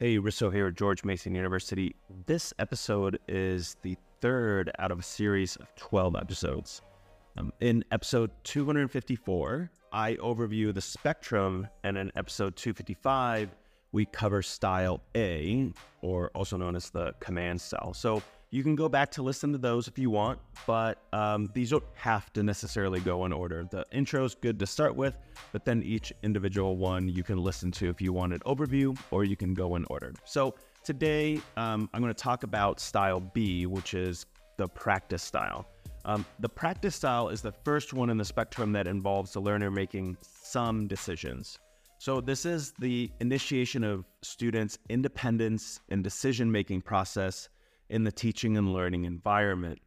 Hey, Risso here at George Mason University. This episode is the third out of a series of 12 episodes. Um, in episode 254, I overview the spectrum, and in episode 255, we cover style A, or also known as the command style. So you can go back to listen to those if you want, but um, these don't have to necessarily go in order. The intro is good to start with, but then each individual one you can listen to if you want an overview, or you can go in order. So today um, I'm going to talk about style B, which is the practice style. Um, the practice style is the first one in the spectrum that involves the learner making some decisions. So, this is the initiation of students' independence and decision making process in the teaching and learning environment.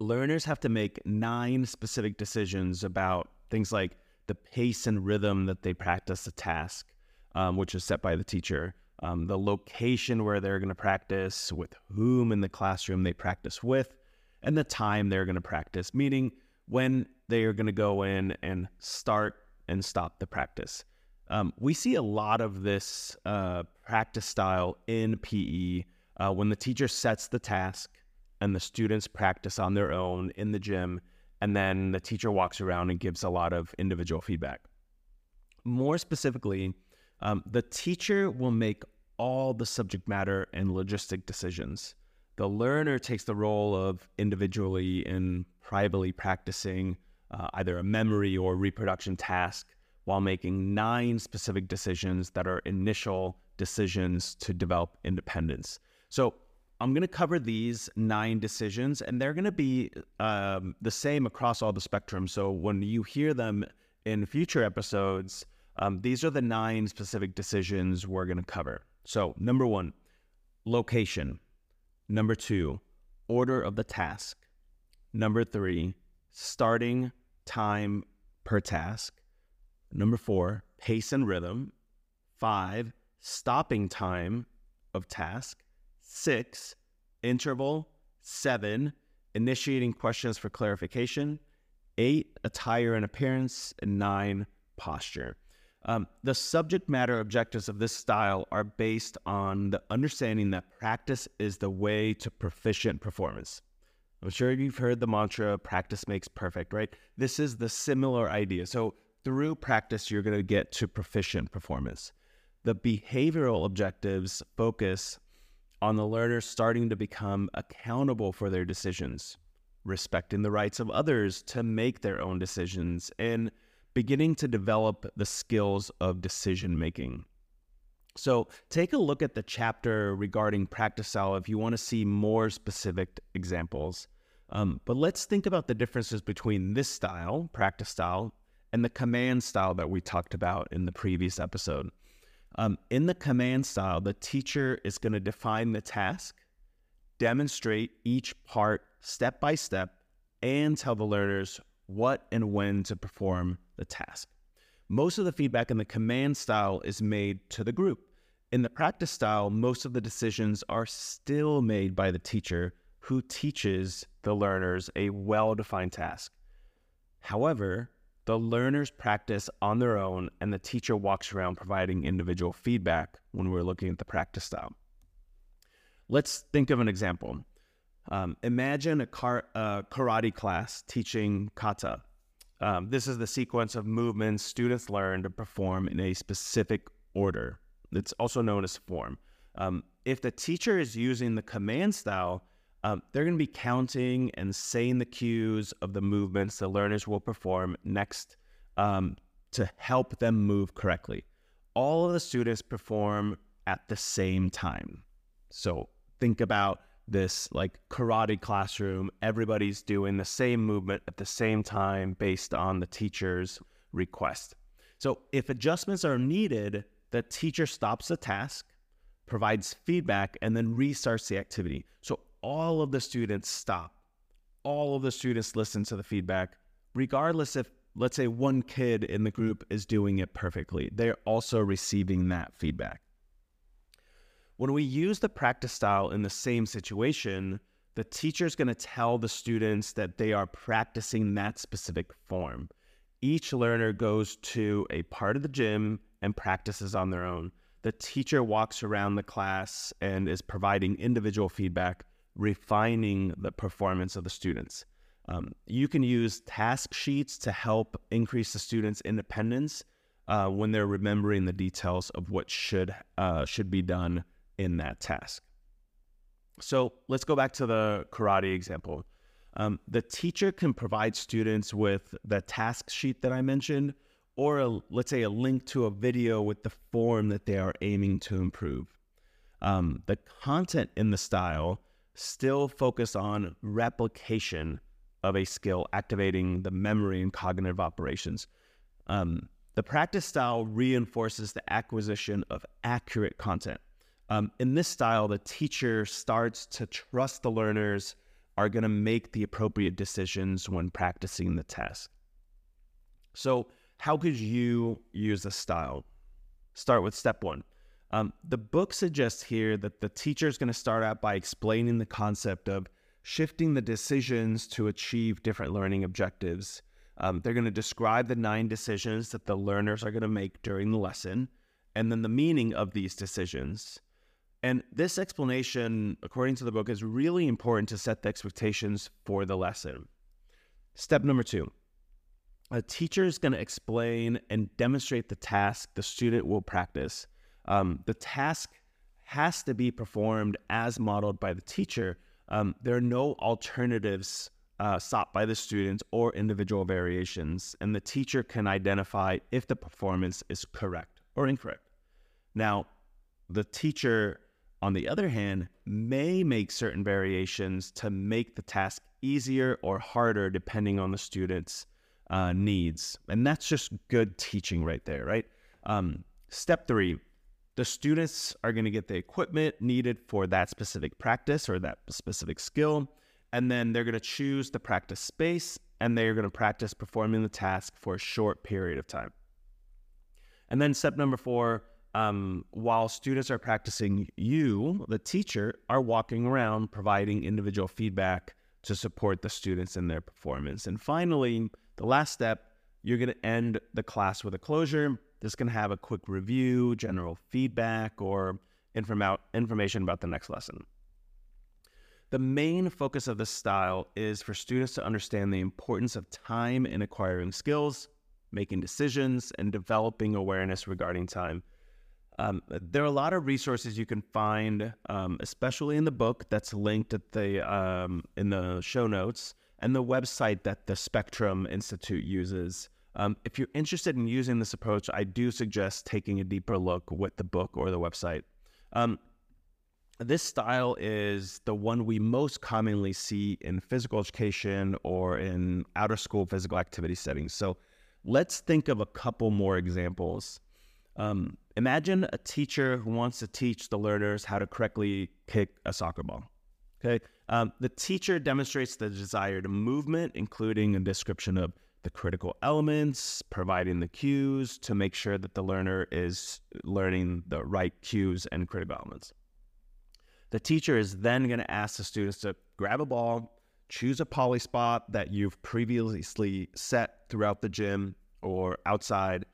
Learners have to make nine specific decisions about things like the pace and rhythm that they practice a task, um, which is set by the teacher, um, the location where they're going to practice, with whom in the classroom they practice with, and the time they're going to practice, meaning when they are going to go in and start and stop the practice. Um, we see a lot of this uh, practice style in PE uh, when the teacher sets the task and the students practice on their own in the gym, and then the teacher walks around and gives a lot of individual feedback. More specifically, um, the teacher will make all the subject matter and logistic decisions. The learner takes the role of individually and privately practicing uh, either a memory or reproduction task while making nine specific decisions that are initial decisions to develop independence. So I'm going to cover these nine decisions, and they're going to be um, the same across all the spectrum. So when you hear them in future episodes, um, these are the nine specific decisions we're going to cover. So, number one, location. Number two, order of the task. Number three, starting time per task. Number four, pace and rhythm. Five, stopping time of task. Six, interval. Seven, initiating questions for clarification. Eight, attire and appearance. And nine, posture. Um, the subject matter objectives of this style are based on the understanding that practice is the way to proficient performance. I'm sure you've heard the mantra practice makes perfect, right? This is the similar idea. So, through practice, you're going to get to proficient performance. The behavioral objectives focus on the learner starting to become accountable for their decisions, respecting the rights of others to make their own decisions, and beginning to develop the skills of decision making. So, take a look at the chapter regarding practice style if you want to see more specific examples. Um, but let's think about the differences between this style, practice style, and the command style that we talked about in the previous episode. Um, in the command style, the teacher is going to define the task, demonstrate each part step by step, and tell the learners what and when to perform the task. Most of the feedback in the command style is made to the group. In the practice style, most of the decisions are still made by the teacher who teaches the learners a well defined task. However, the learners practice on their own, and the teacher walks around providing individual feedback when we're looking at the practice style. Let's think of an example. Um, imagine a car, uh, karate class teaching kata. Um, this is the sequence of movements students learn to perform in a specific order. It's also known as form. Um, if the teacher is using the command style, um, they're going to be counting and saying the cues of the movements the learners will perform next um, to help them move correctly. All of the students perform at the same time. So think about this like karate classroom. Everybody's doing the same movement at the same time based on the teacher's request. So if adjustments are needed, the teacher stops the task, provides feedback, and then restarts the activity. So all of the students stop. All of the students listen to the feedback, regardless if, let's say, one kid in the group is doing it perfectly. They're also receiving that feedback. When we use the practice style in the same situation, the teacher is going to tell the students that they are practicing that specific form. Each learner goes to a part of the gym and practices on their own. the teacher walks around the class and is providing individual feedback, refining the performance of the students. Um, you can use task sheets to help increase the students' independence uh, when they're remembering the details of what should uh, should be done in that task. So let's go back to the karate example. Um, the teacher can provide students with the task sheet that I mentioned, or a, let's say a link to a video with the form that they are aiming to improve. Um, the content in the style still focus on replication of a skill, activating the memory and cognitive operations. Um, the practice style reinforces the acquisition of accurate content. Um, in this style, the teacher starts to trust the learners are going to make the appropriate decisions when practicing the task. So, how could you use this style? Start with step one. Um, the book suggests here that the teacher is going to start out by explaining the concept of shifting the decisions to achieve different learning objectives. Um, they're going to describe the nine decisions that the learners are going to make during the lesson, and then the meaning of these decisions. And this explanation, according to the book, is really important to set the expectations for the lesson. Step number two a teacher is going to explain and demonstrate the task the student will practice. Um, the task has to be performed as modeled by the teacher. Um, there are no alternatives uh, sought by the students or individual variations, and the teacher can identify if the performance is correct or incorrect. Now, the teacher on the other hand, may make certain variations to make the task easier or harder depending on the student's uh, needs. And that's just good teaching right there, right? Um, step three the students are going to get the equipment needed for that specific practice or that specific skill. And then they're going to choose the practice space and they're going to practice performing the task for a short period of time. And then step number four um, while students are practicing, you, the teacher, are walking around providing individual feedback to support the students in their performance. And finally, the last step, you're going to end the class with a closure. This can have a quick review, general feedback, or inform- information about the next lesson. The main focus of this style is for students to understand the importance of time in acquiring skills, making decisions, and developing awareness regarding time. Um, there are a lot of resources you can find, um, especially in the book that's linked at the um, in the show notes and the website that the Spectrum Institute uses. Um, if you're interested in using this approach, I do suggest taking a deeper look with the book or the website. Um, this style is the one we most commonly see in physical education or in outer school physical activity settings. So let's think of a couple more examples. Um, Imagine a teacher who wants to teach the learners how to correctly kick a soccer ball. Okay. Um, the teacher demonstrates the desired movement, including a description of the critical elements, providing the cues to make sure that the learner is learning the right cues and critical elements. The teacher is then going to ask the students to grab a ball, choose a poly spot that you've previously set throughout the gym or outside,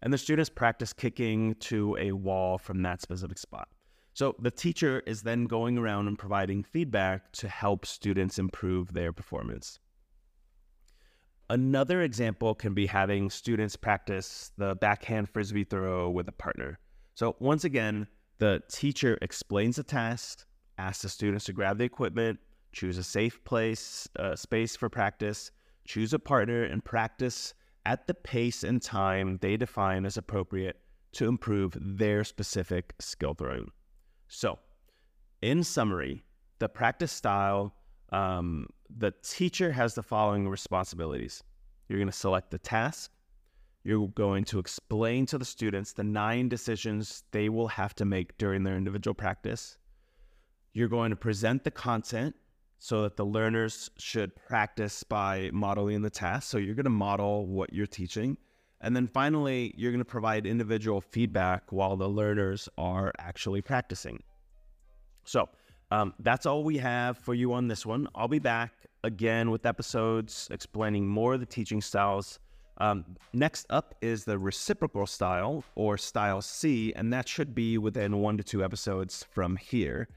and the students practice kicking to a wall from that specific spot. So the teacher is then going around and providing feedback to help students improve their performance. Another example can be having students practice the backhand frisbee throw with a partner. So once again, the teacher explains the task, asks the students to grab the equipment, choose a safe place, uh, space for practice, choose a partner, and practice at the pace and time they define as appropriate to improve their specific skill throwing. So, in summary, the practice style, um, the teacher has the following responsibilities. You're going to select the task. You're going to explain to the students the nine decisions they will have to make during their individual practice. You're going to present the content so that the learners should practice by modeling the task. So you're going to model what you're teaching. And then finally, you're going to provide individual feedback while the learners are actually practicing. So um, that's all we have for you on this one. I'll be back again with episodes explaining more of the teaching styles Um, next up is the reciprocal style or style C, and that should be within one to two episodes from here.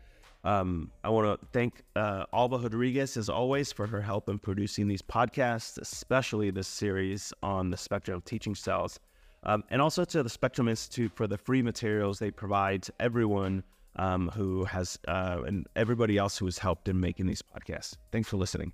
Um, I want to thank uh, Alba Rodriguez, as always, for her help in producing these podcasts, especially this series on the spectrum of teaching styles. Um, and also to the Spectrum Institute for the free materials they provide to everyone um, who has, uh, and everybody else who has helped in making these podcasts. Thanks for listening.